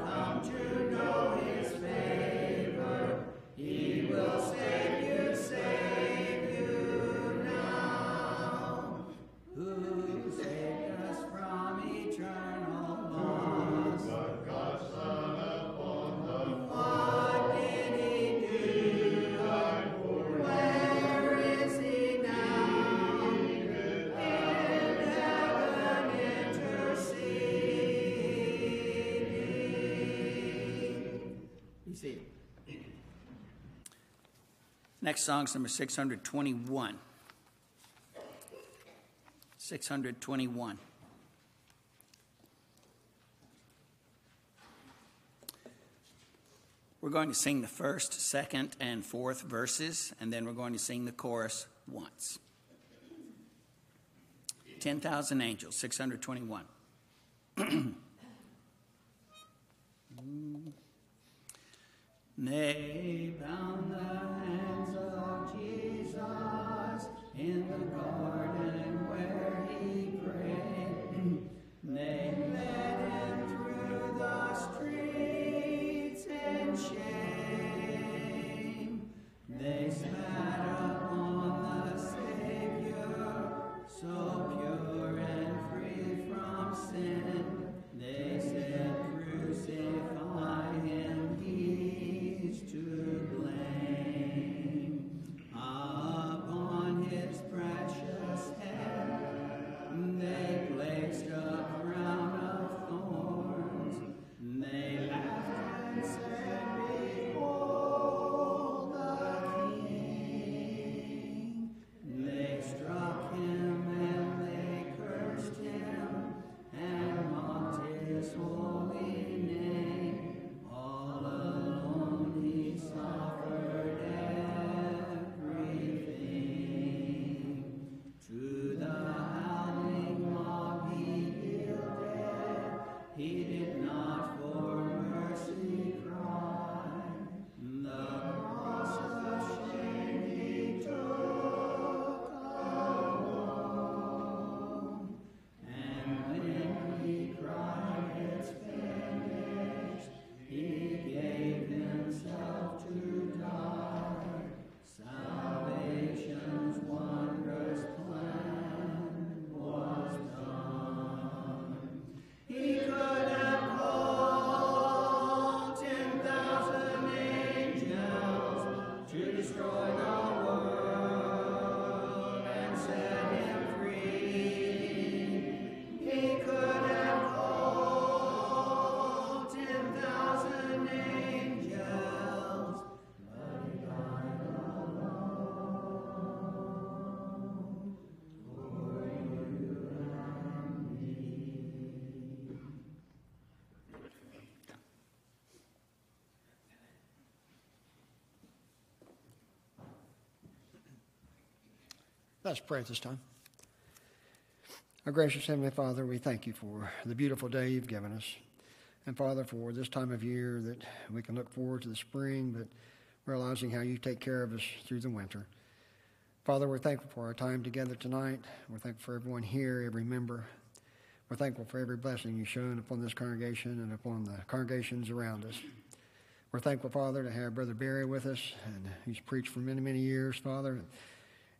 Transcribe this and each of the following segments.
come to Next song's number 621. 621. We're going to sing the first, second, and fourth verses, and then we're going to sing the chorus once. 10,000 Angels, 621. they bound Let's pray at this time. Our gracious Heavenly Father, we thank you for the beautiful day you've given us. And Father, for this time of year that we can look forward to the spring, but realizing how you take care of us through the winter. Father, we're thankful for our time together tonight. We're thankful for everyone here, every member. We're thankful for every blessing you've shown upon this congregation and upon the congregations around us. We're thankful, Father, to have Brother Barry with us, and he's preached for many, many years, Father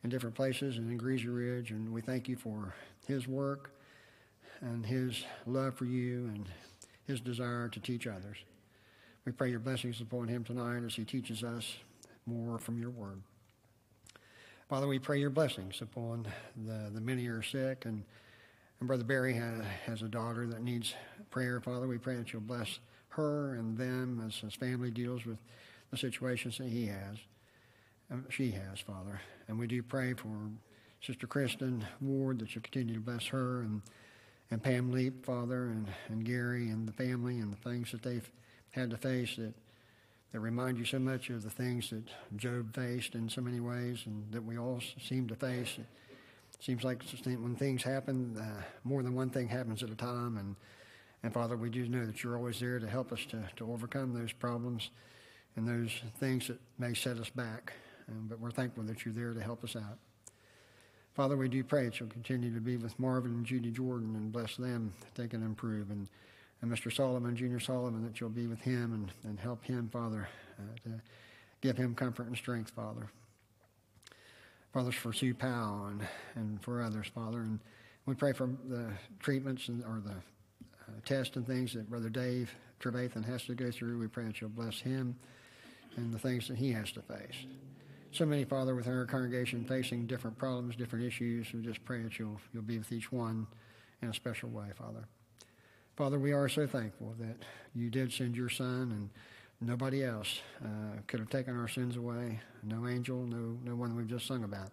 in different places and in Greasy Ridge, and we thank you for his work and his love for you and his desire to teach others. We pray your blessings upon him tonight as he teaches us more from your word. Father, we pray your blessings upon the, the many who are sick, and, and Brother Barry has, a daughter that needs prayer. Father, we pray that you'll bless her and them as his family deals with the situations that he has she has, Father. And we do pray for Sister Kristen Ward that you'll continue to bless her and, and Pam Leap, Father, and, and Gary and the family and the things that they've had to face that, that remind you so much of the things that Job faced in so many ways and that we all seem to face. It seems like when things happen, uh, more than one thing happens at a time. And, and Father, we do know that you're always there to help us to, to overcome those problems and those things that may set us back. Um, but we're thankful that you're there to help us out. Father, we do pray that you'll continue to be with Marvin and Judy Jordan and bless them, that they can improve. And, and Mr. Solomon, Junior Solomon, that you'll be with him and, and help him, Father, uh, to give him comfort and strength, Father. Fathers for Sue Powell and, and for others, Father. And we pray for the treatments and, or the uh, tests and things that Brother Dave Trevathan has to go through. We pray that you'll bless him and the things that he has to face. So many, Father, within our congregation facing different problems, different issues. We just pray that you'll, you'll be with each one in a special way, Father. Father, we are so thankful that you did send your Son and nobody else uh, could have taken our sins away. No angel, no, no one we've just sung about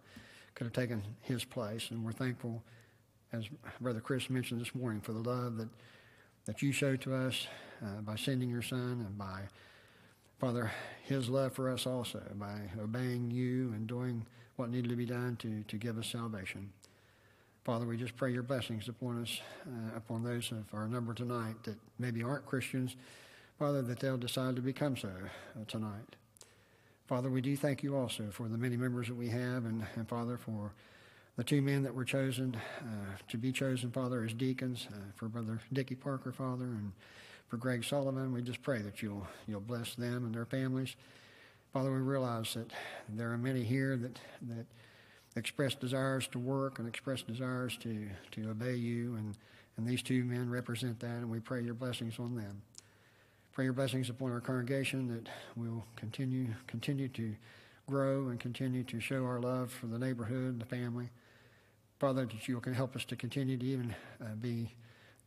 could have taken his place. And we're thankful, as Brother Chris mentioned this morning, for the love that, that you showed to us uh, by sending your Son and by, Father, his love for us also, by obeying you and doing what needed to be done to, to give us salvation. Father, we just pray your blessings upon us, uh, upon those of our number tonight that maybe aren't Christians, Father, that they'll decide to become so uh, tonight. Father, we do thank you also for the many members that we have, and, and Father, for the two men that were chosen uh, to be chosen, Father, as deacons, uh, for Brother Dickie Parker, Father, and for Greg Sullivan. We just pray that you'll you'll bless them and their families. Father, we realize that there are many here that that express desires to work and express desires to to obey you, and and these two men represent that, and we pray your blessings on them. Pray your blessings upon our congregation that we'll continue continue to grow and continue to show our love for the neighborhood, and the family. Father, that you can help us to continue to even uh, be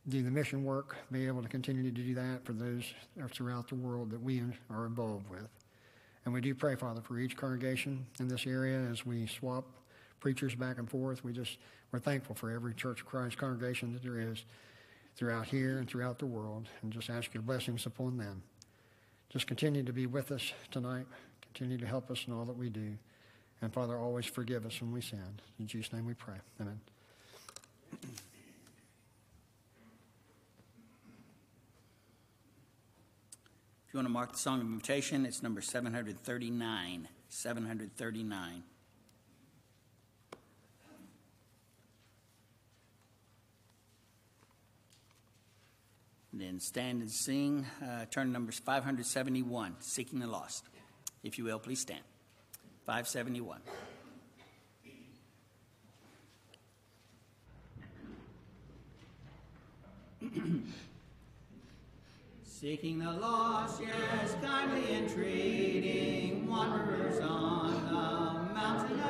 do the mission work, be able to continue to do that for those throughout the world that we are involved with. And we do pray, Father, for each congregation in this area as we swap preachers back and forth. We just we're thankful for every Church of Christ congregation that there is throughout here and throughout the world, and just ask your blessings upon them. Just continue to be with us tonight. Continue to help us in all that we do. And Father, always forgive us when we sin. In Jesus' name we pray. Amen. If you want to mark the song of invitation, it's number 739. 739. And then stand and sing. Uh, turn numbers 571, Seeking the Lost. If you will, please stand. 571. Seeking the lost, yes, kindly entreating wanderers on the mountain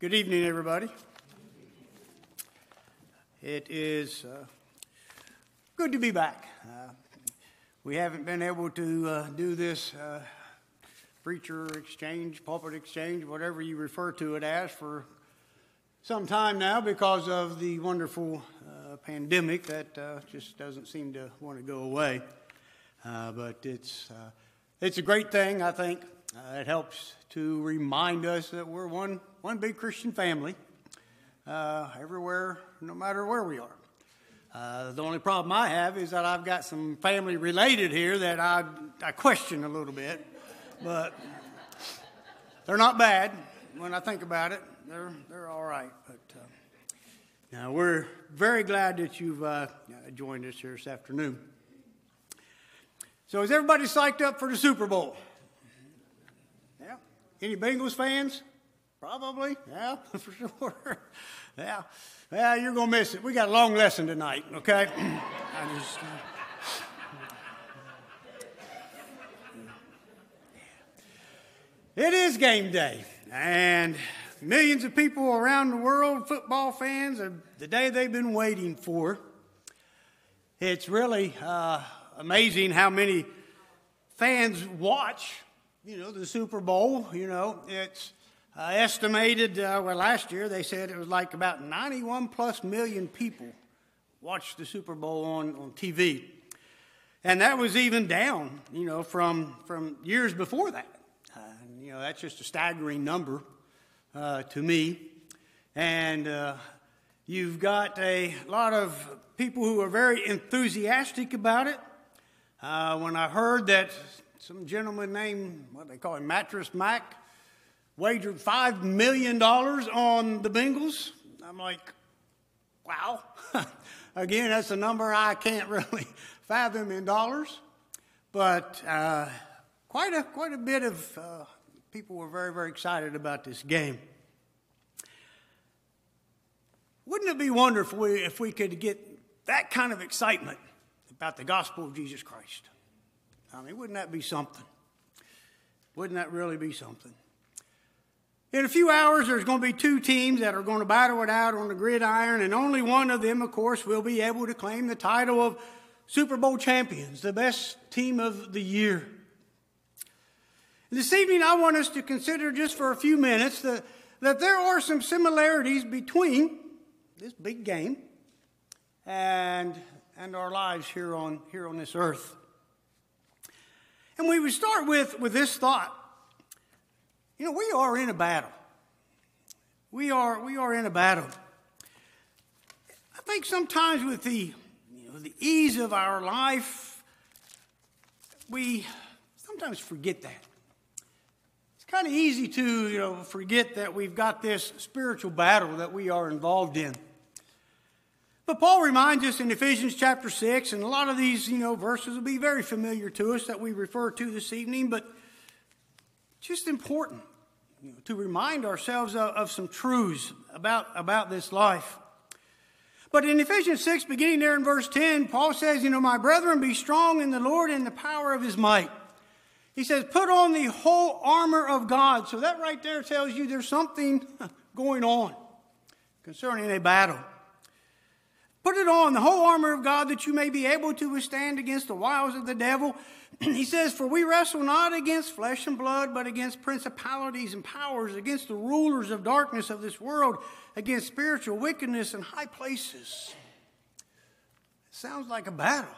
Good evening, everybody. It is uh, good to be back. Uh, we haven't been able to uh, do this uh, preacher exchange, pulpit exchange, whatever you refer to it as, for some time now because of the wonderful uh, pandemic that uh, just doesn't seem to want to go away. but it's, it's a great thing, I think. it helps to remind us that we're one, one big Christian family uh, everywhere, no matter where we are. Uh, the only problem I have is that I've got some family related here that I, I question a little bit, but they're not bad when I think about it. They're, they're all right. But uh, now we're very glad that you've uh, joined us here this afternoon. So, is everybody psyched up for the Super Bowl? Yeah? Any Bengals fans? Probably, yeah, for sure. yeah, yeah, you're gonna miss it. We got a long lesson tonight, okay? just, uh, it is game day, and millions of people around the world, football fans, are the day they've been waiting for. It's really uh, amazing how many fans watch you know, the Super Bowl, you know, it's uh, estimated, uh, well, last year they said it was like about 91 plus million people watched the Super Bowl on, on TV. And that was even down, you know, from, from years before that. Uh, you know, that's just a staggering number uh, to me. And uh, you've got a lot of people who are very enthusiastic about it. Uh, when I heard that some gentleman named, what they call him, Mattress Mac, wagered $5 million on the Bengals. I'm like, wow. Again, that's a number I can't really fathom in dollars. But uh, quite, a, quite a bit of uh, people were very, very excited about this game. Wouldn't it be wonderful if we could get that kind of excitement about the gospel of Jesus Christ? I mean, wouldn't that be something? Wouldn't that really be something? In a few hours, there's going to be two teams that are going to battle it out on the gridiron, and only one of them, of course, will be able to claim the title of Super Bowl champions, the best team of the year. This evening, I want us to consider just for a few minutes that, that there are some similarities between this big game and, and our lives here on, here on this earth. And we would start with, with this thought. You know, we are in a battle. We are, we are in a battle. I think sometimes with the, you know, the ease of our life, we sometimes forget that. It's kind of easy to, you know, forget that we've got this spiritual battle that we are involved in. But Paul reminds us in Ephesians chapter 6, and a lot of these, you know, verses will be very familiar to us that we refer to this evening, but just important you know, to remind ourselves of, of some truths about, about this life. But in Ephesians 6, beginning there in verse 10, Paul says, You know, my brethren, be strong in the Lord and the power of his might. He says, Put on the whole armor of God. So that right there tells you there's something going on concerning a battle. Put it on, the whole armor of God, that you may be able to withstand against the wiles of the devil. he says, For we wrestle not against flesh and blood, but against principalities and powers, against the rulers of darkness of this world, against spiritual wickedness in high places. It sounds like a battle.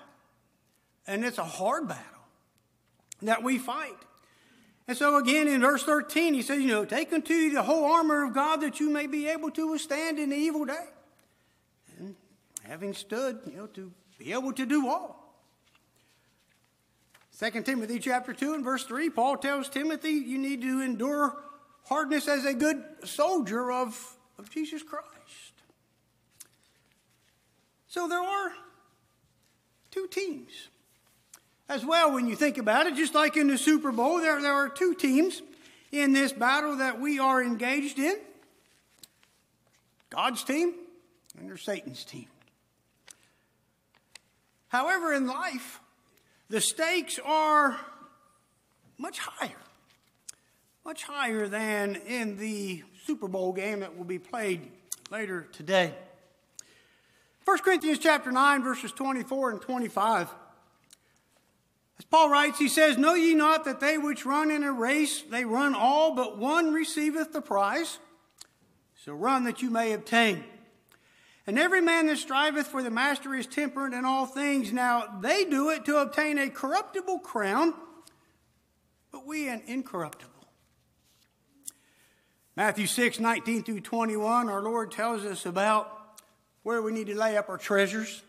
And it's a hard battle that we fight. And so again in verse 13, he says, you know, take unto you the whole armor of God that you may be able to withstand in the evil day And having stood, you know, to be able to do all. 2 Timothy chapter 2 and verse 3, Paul tells Timothy you need to endure hardness as a good soldier of, of Jesus Christ. So there are two teams. As well, when you think about it, just like in the Super Bowl, there, there are two teams in this battle that we are engaged in God's team and there's Satan's team. However, in life, the stakes are much higher. much higher than in the Super Bowl game that will be played later today. 1 Corinthians chapter 9 verses 24 and 25. As Paul writes, he says, Know ye not that they which run in a race, they run all, but one receiveth the prize? So run that you may obtain. And every man that striveth for the master is temperate in all things. Now they do it to obtain a corruptible crown, but we an incorruptible. Matthew 6, 19 through 21, our Lord tells us about where we need to lay up our treasures.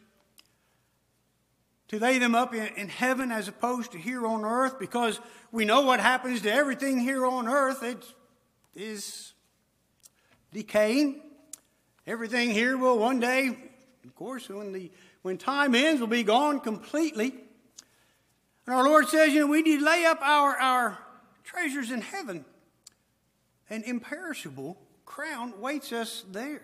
To lay them up in, in heaven as opposed to here on earth, because we know what happens to everything here on earth. It is decaying. Everything here will one day, of course, when, the, when time ends, will be gone completely. And our Lord says, you know, we need to lay up our, our treasures in heaven. An imperishable crown waits us there.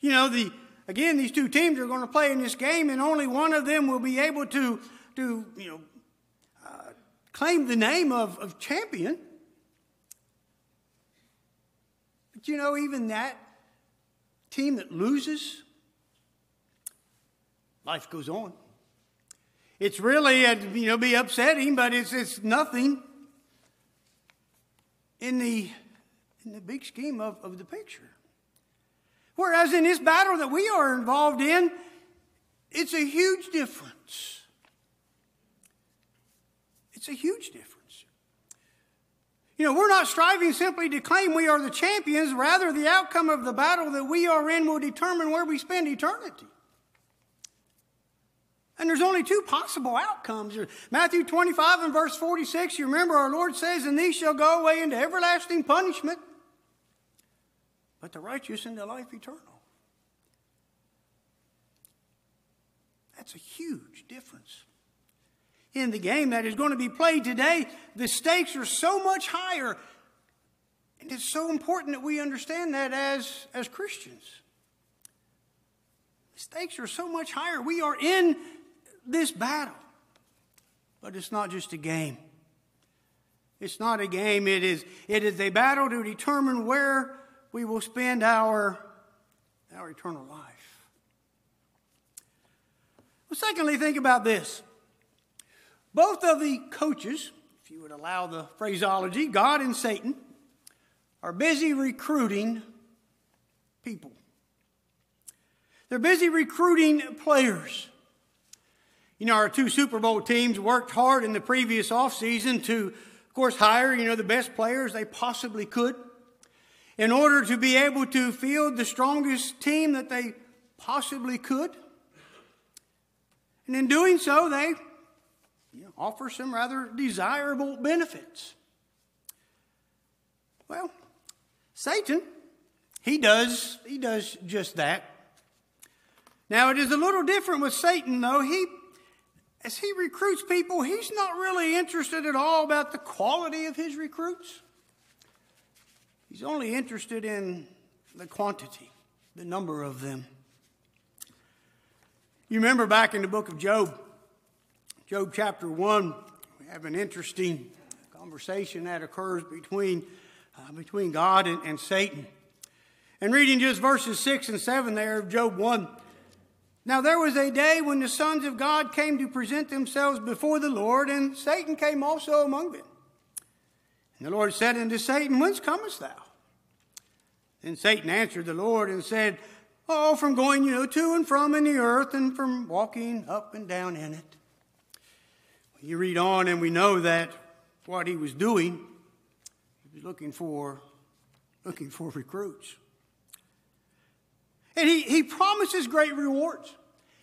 You know, the again, these two teams are going to play in this game, and only one of them will be able to, to you know, uh, claim the name of, of champion. But you know, even that team that loses, life goes on. It's really, you know, be upsetting, but it's, it's nothing in the, in the big scheme of, of the picture. Whereas in this battle that we are involved in, it's a huge difference. It's a huge difference. You know, we're not striving simply to claim we are the champions, rather, the outcome of the battle that we are in will determine where we spend eternity. And there's only two possible outcomes. Matthew 25 and verse 46, you remember our Lord says, And these shall go away into everlasting punishment but the righteous into life eternal. That's a huge difference. In the game that is going to be played today, the stakes are so much higher. And it's so important that we understand that as, as Christians. The stakes are so much higher. We are in this battle. But it's not just a game. It's not a game, it is, it is a battle to determine where we will spend our, our eternal life. Well, secondly, think about this. Both of the coaches, if you would allow the phraseology, God and Satan, are busy recruiting people. They're busy recruiting players. You know, our two Super Bowl teams worked hard in the previous offseason to, of course, hire, you know, the best players they possibly could in order to be able to field the strongest team that they possibly could. And in doing so, they offer some rather desirable benefits. Well, Satan, he does, he does just that. Now, it is a little different with Satan, though. He, as he recruits people, he's not really interested at all about the quality of his recruits. He's only interested in the quantity, the number of them. You remember back in the book of Job, Job chapter 1, we have an interesting conversation that occurs between, uh, between God and, and Satan. And reading just verses 6 and 7 there of Job 1. Now there was a day when the sons of God came to present themselves before the Lord, and Satan came also among them. And the Lord said unto Satan, Whence comest thou? And Satan answered the Lord and said, Oh, from going, you know, to and from in the earth and from walking up and down in it. You read on, and we know that what he was doing, he was looking for, looking for recruits. And he, he promises great rewards.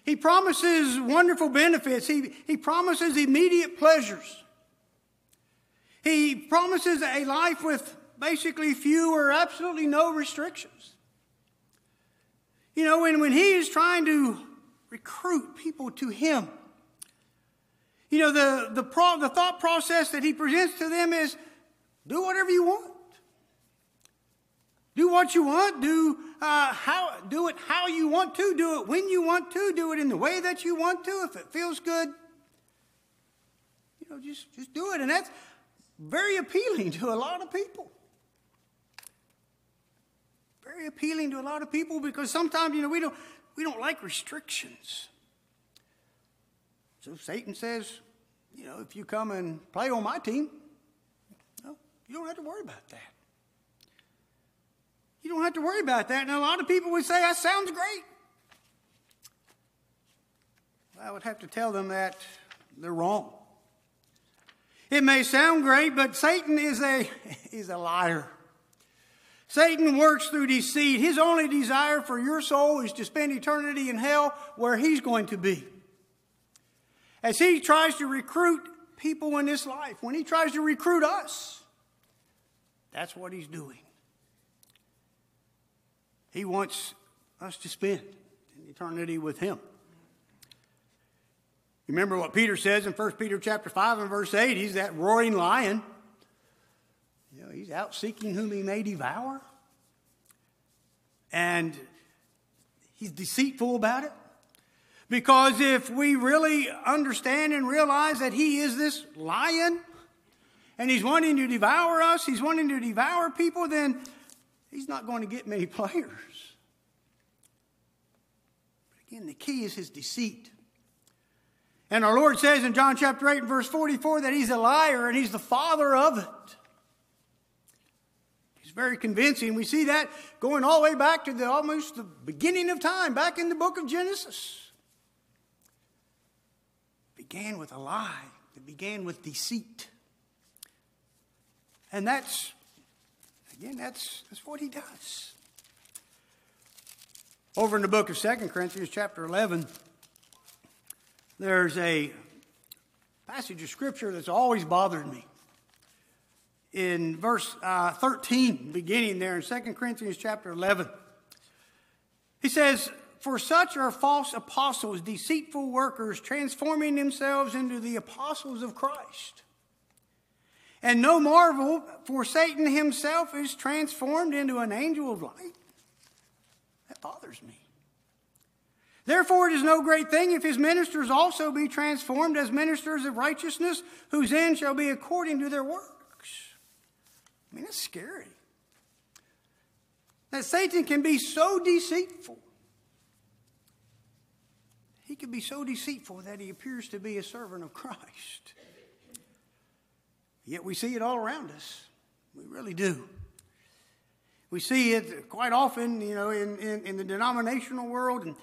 He promises wonderful benefits. He, he promises immediate pleasures. He promises a life with basically few or absolutely no restrictions. You know, when, when he is trying to recruit people to him, you know, the, the, pro, the thought process that he presents to them is do whatever you want. Do what you want. Do uh, how do it how you want to. Do it when you want to. Do it in the way that you want to. If it feels good, you know, just just do it. And that's very appealing to a lot of people. Very appealing to a lot of people because sometimes, you know, we don't, we don't like restrictions. So Satan says, you know, if you come and play on my team, no, you don't have to worry about that. You don't have to worry about that. And a lot of people would say, that sounds great. I would have to tell them that they're wrong. It may sound great, but Satan is a, is a liar. Satan works through deceit. His only desire for your soul is to spend eternity in hell where he's going to be. As he tries to recruit people in this life, when he tries to recruit us, that's what he's doing. He wants us to spend eternity with him. Remember what Peter says in 1 Peter chapter 5 and verse 8? He's that roaring lion. You know, he's out seeking whom he may devour. And he's deceitful about it. Because if we really understand and realize that he is this lion and he's wanting to devour us, he's wanting to devour people, then he's not going to get many players. But again, the key is his deceit. And our Lord says in John chapter 8 and verse 44 that he's a liar and he's the father of it. He's very convincing. We see that going all the way back to the almost the beginning of time, back in the book of Genesis. Began with a lie. It began with deceit. And that's again, that's that's what he does. Over in the book of Second Corinthians, chapter 11, there's a passage of scripture that's always bothered me. In verse uh, 13, beginning there in 2 Corinthians chapter 11, he says, For such are false apostles, deceitful workers, transforming themselves into the apostles of Christ. And no marvel, for Satan himself is transformed into an angel of light. That bothers me. Therefore, it is no great thing if his ministers also be transformed as ministers of righteousness, whose end shall be according to their works. I mean, that's scary. That Satan can be so deceitful. Can be so deceitful that he appears to be a servant of Christ. Yet we see it all around us. We really do. We see it quite often, you know, in, in, in the denominational world and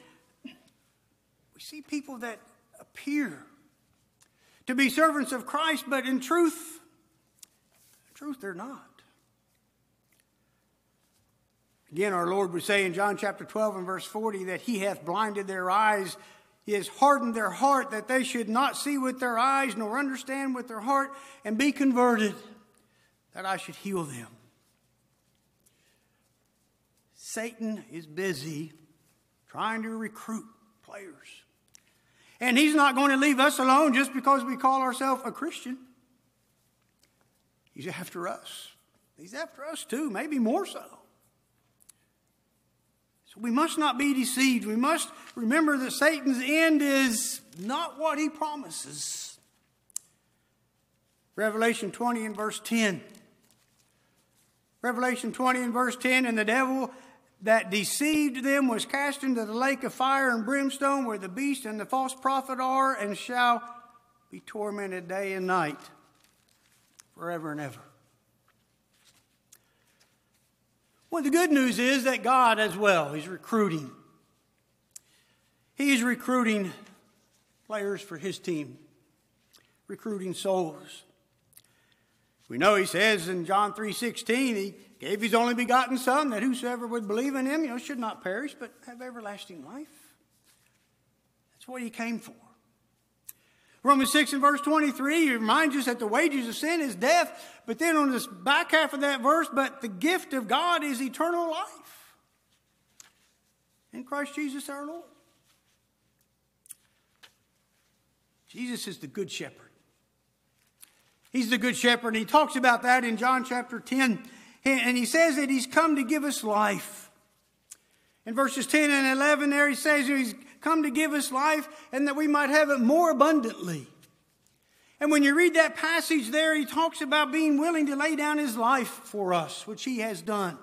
we see people that appear to be servants of Christ, but in truth, in truth, they're not. Again, our Lord would say in John chapter 12 and verse 40 that He hath blinded their eyes, He has hardened their heart, that they should not see with their eyes, nor understand with their heart, and be converted, that I should heal them. Satan is busy trying to recruit players. And He's not going to leave us alone just because we call ourselves a Christian. He's after us. He's after us too, maybe more so. So we must not be deceived. We must remember that Satan's end is not what he promises. Revelation 20 and verse 10. Revelation 20 and verse 10 And the devil that deceived them was cast into the lake of fire and brimstone where the beast and the false prophet are and shall be tormented day and night forever and ever. Well, the good news is that God, as well, is recruiting. He's recruiting players for his team, recruiting souls. We know he says in John 3:16, he gave his only begotten Son, that whosoever would believe in him, you know, should not perish, but have everlasting life. That's what he came for. Romans 6 and verse 23 he reminds us that the wages of sin is death, but then on this back half of that verse, but the gift of God is eternal life in Christ Jesus our Lord. Jesus is the good shepherd. He's the good shepherd, and he talks about that in John chapter 10 and he says that he's come to give us life. In verses 10 and 11, there he says he's come to give us life and that we might have it more abundantly. And when you read that passage there, he talks about being willing to lay down his life for us, which he has done.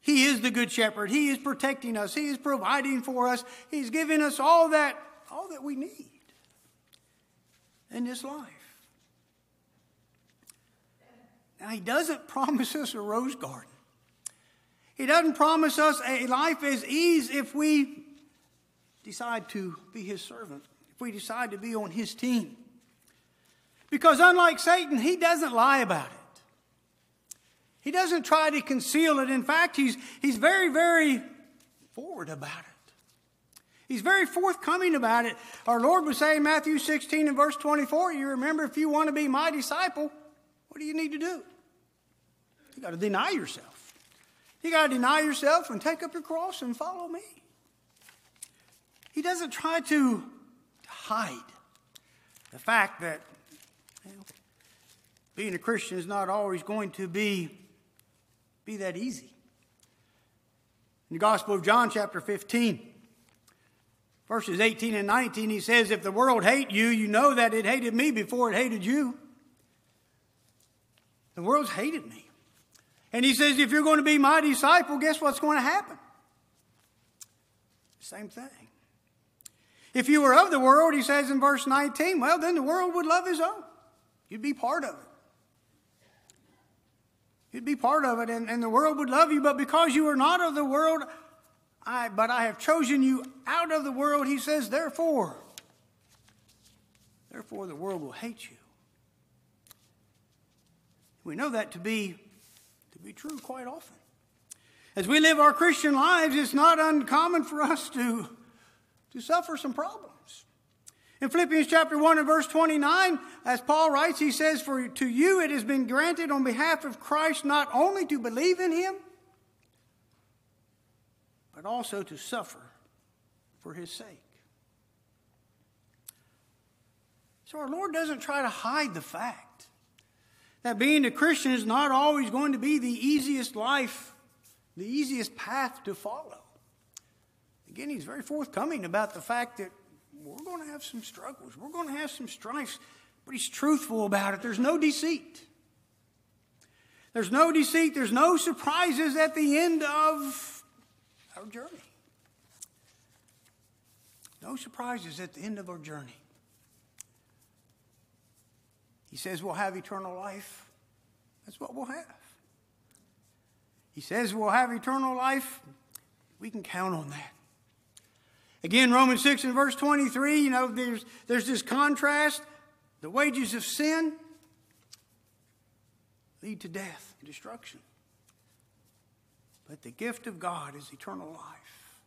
He is the good shepherd. He is protecting us. He is providing for us. He's giving us all that, all that we need in this life. Now, he doesn't promise us a rose garden. He doesn't promise us a life as ease if we decide to be his servant if we decide to be on his team. Because unlike Satan, he doesn't lie about it. He doesn't try to conceal it. In fact, he's, he's very, very forward about it. He's very forthcoming about it. Our Lord was saying in Matthew 16 and verse 24, you remember, if you want to be my disciple, what do you need to do? You got to deny yourself. You got to deny yourself and take up your cross and follow me. He doesn't try to hide the fact that being a Christian is not always going to be, be that easy. In the Gospel of John, chapter 15, verses 18 and 19, he says, If the world hate you, you know that it hated me before it hated you. The world's hated me. And he says, If you're going to be my disciple, guess what's going to happen? Same thing. If you were of the world, he says in verse 19, well, then the world would love his own. You'd be part of it. You'd be part of it, and, and the world would love you, but because you are not of the world, I, but I have chosen you out of the world, he says, therefore, therefore the world will hate you. We know that to be, be true quite often. As we live our Christian lives, it's not uncommon for us to to suffer some problems. In Philippians chapter 1 and verse 29, as Paul writes, he says, For to you it has been granted on behalf of Christ not only to believe in him, but also to suffer for his sake. So our Lord doesn't try to hide the fact that being a Christian is not always going to be the easiest life, the easiest path to follow. Again, he's very forthcoming about the fact that we're going to have some struggles, we're going to have some strifes, but he's truthful about it. There's no deceit. There's no deceit, there's no surprises at the end of our journey. No surprises at the end of our journey. He says we'll have eternal life. That's what we'll have. He says we'll have eternal life. We can count on that. Again, Romans 6 and verse 23, you know, there's, there's this contrast. The wages of sin lead to death and destruction. But the gift of God is eternal life.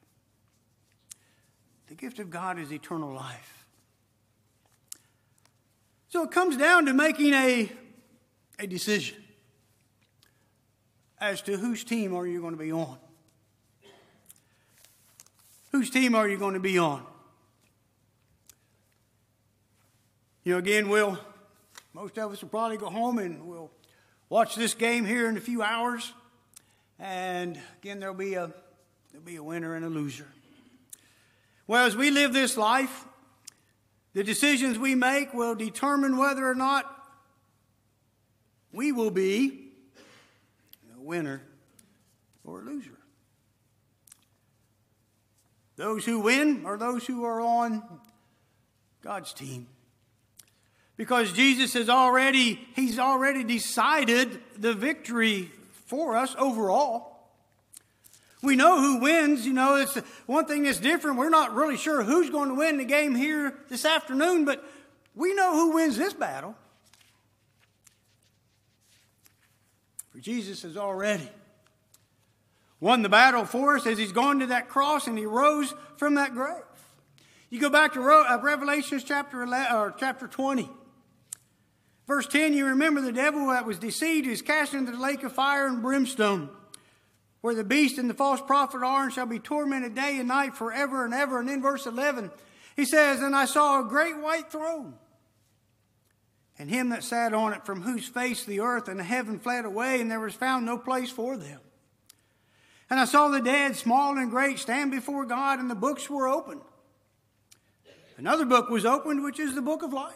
The gift of God is eternal life. So it comes down to making a, a decision as to whose team are you going to be on. Whose team are you going to be on? You know, again, we'll, most of us will probably go home and we'll watch this game here in a few hours. And again, there'll be a, there'll be a winner and a loser. Well, as we live this life, the decisions we make will determine whether or not we will be a winner or a loser. Those who win are those who are on God's team. Because Jesus has already, he's already decided the victory for us overall. We know who wins. You know, it's one thing that's different. We're not really sure who's going to win the game here this afternoon, but we know who wins this battle. For Jesus has already won the battle for us as he's gone to that cross and he rose from that grave. You go back to uh, Revelations chapter 11, or chapter 20. Verse 10, you remember the devil that was deceived is cast into the lake of fire and brimstone, where the beast and the false prophet are and shall be tormented day and night forever and ever. And in verse 11, he says, And I saw a great white throne, and him that sat on it, from whose face the earth and the heaven fled away, and there was found no place for them. And I saw the dead, small and great, stand before God, and the books were opened. Another book was opened, which is the book of life.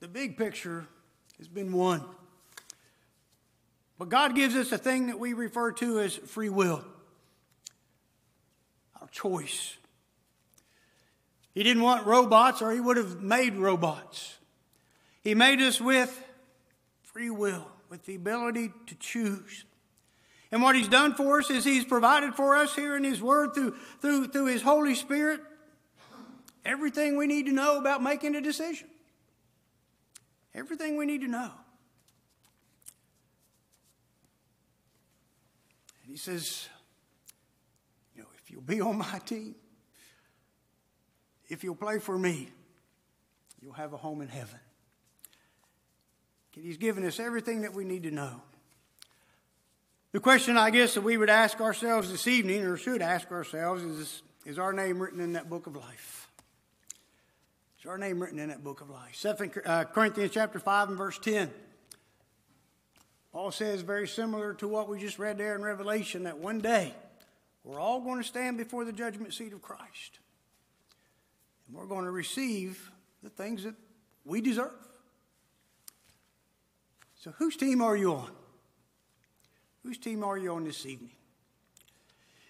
the big picture has been won. But God gives us a thing that we refer to as free will, our choice. He didn't want robots, or He would have made robots. He made us with free will, with the ability to choose. And what He's done for us is He's provided for us here in His Word through, through, through His Holy Spirit everything we need to know about making a decision. Everything we need to know. And he says, you know, if you'll be on my team, if you'll play for me, you'll have a home in heaven. He's given us everything that we need to know. The question, I guess, that we would ask ourselves this evening, or should ask ourselves, is Is our name written in that book of life? Is our name written in that book of life? Second uh, Corinthians chapter 5 and verse 10. Paul says very similar to what we just read there in Revelation that one day we're all going to stand before the judgment seat of Christ. And we're going to receive the things that we deserve. So, whose team are you on? Whose team are you on this evening?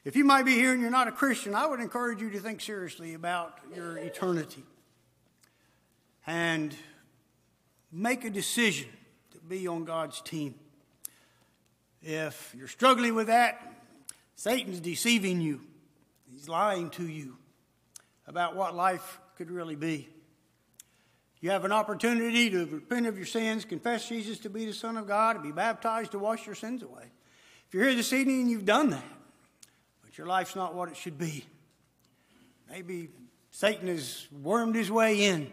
If you might be here and you're not a Christian, I would encourage you to think seriously about your eternity and make a decision to be on God's team. If you're struggling with that, Satan's deceiving you. He's lying to you about what life could really be. You have an opportunity to repent of your sins, confess Jesus to be the Son of God, and be baptized to wash your sins away. If you're here this evening and you've done that, but your life's not what it should be, maybe Satan has wormed his way in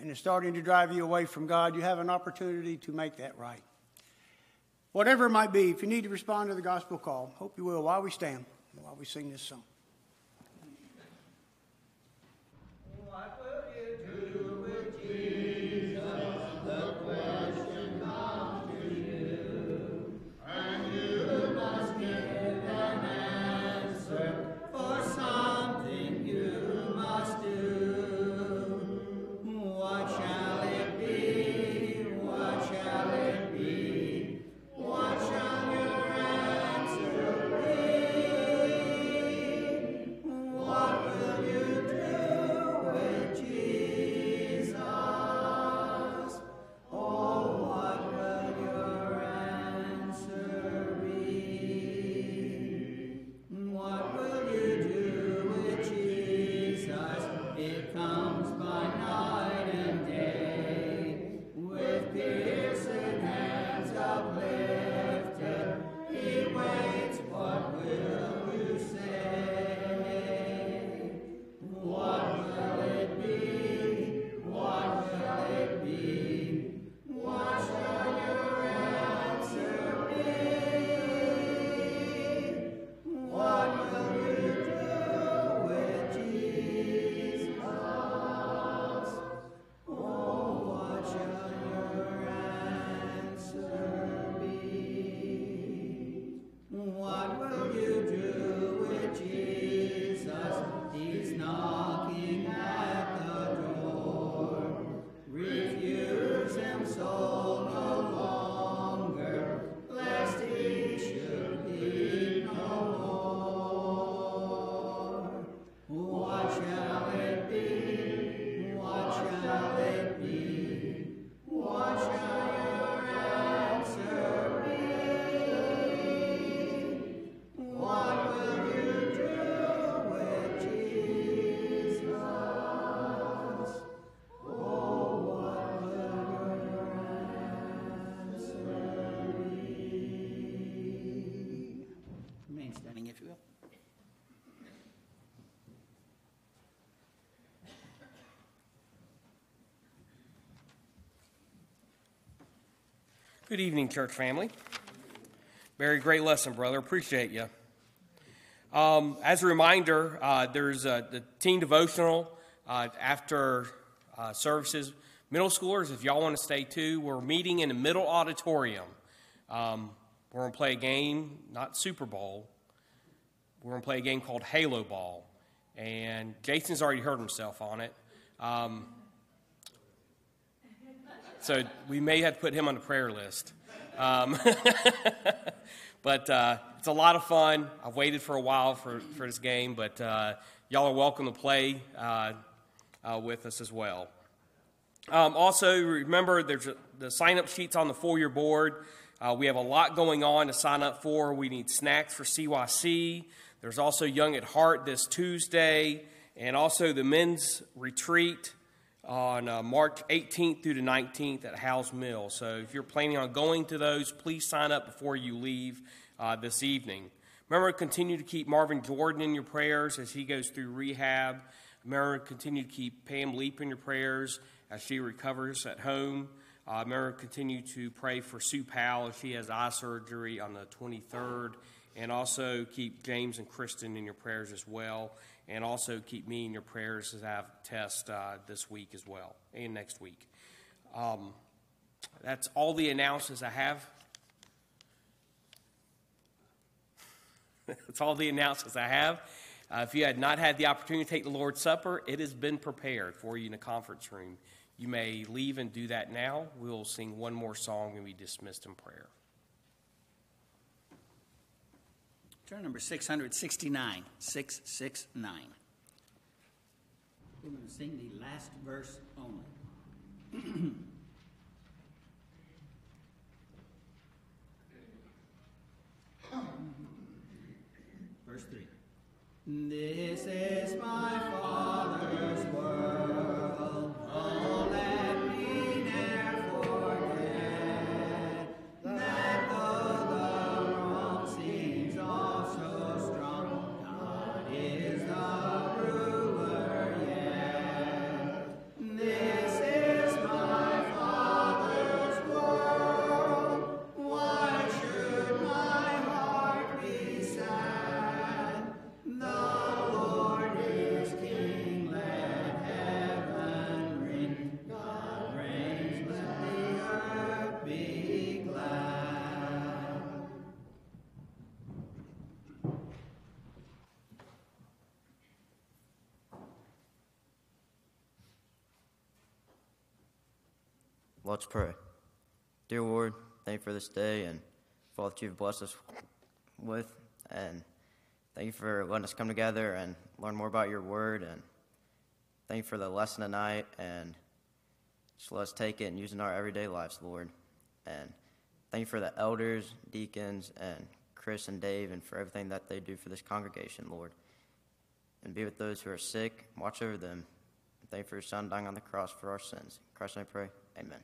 and is starting to drive you away from God, you have an opportunity to make that right. Whatever it might be, if you need to respond to the gospel call, hope you will while we stand, while we sing this song. you do. Good evening, church family. Very great lesson, brother. Appreciate you. Um, as a reminder, uh, there's a, the teen devotional uh, after uh, services. Middle schoolers, if y'all want to stay too, we're meeting in the middle auditorium. Um, we're going to play a game, not Super Bowl. We're going to play a game called Halo Ball. And Jason's already hurt himself on it. Um, so we may have put him on the prayer list. Um, but uh, it's a lot of fun. I've waited for a while for, for this game, but uh, y'all are welcome to play uh, uh with us as well. Um, also, remember there's a, the sign up sheets on the four year board. Uh, we have a lot going on to sign up for. We need snacks for CYC. There's also Young at Heart this Tuesday, and also the men's retreat on uh, March 18th through the 19th at House Mill. So if you're planning on going to those, please sign up before you leave uh, this evening. Remember, to continue to keep Marvin Jordan in your prayers as he goes through rehab. Remember, continue to keep Pam Leap in your prayers as she recovers at home. Uh, remember, continue to pray for Sue Powell as she has eye surgery on the 23rd. And also keep James and Kristen in your prayers as well and also keep me in your prayers as I have test uh, this week as well and next week. Um, that's all the announcements I have. that's all the announcements I have. Uh, if you had not had the opportunity to take the Lord's Supper, it has been prepared for you in the conference room. You may leave and do that now. We'll sing one more song and be dismissed in prayer. Turn number 669, 669. We're going to sing the last verse only. Verse 3. This is my Father's world. Let's pray. Dear Lord, thank you for this day and for all that you've blessed us with. And thank you for letting us come together and learn more about your word. And thank you for the lesson tonight. And just let us take it and use it in our everyday lives, Lord. And thank you for the elders, deacons, and Chris and Dave, and for everything that they do for this congregation, Lord. And be with those who are sick. Watch over them. Thank you for your son dying on the cross for our sins. In Christ I pray. Amen.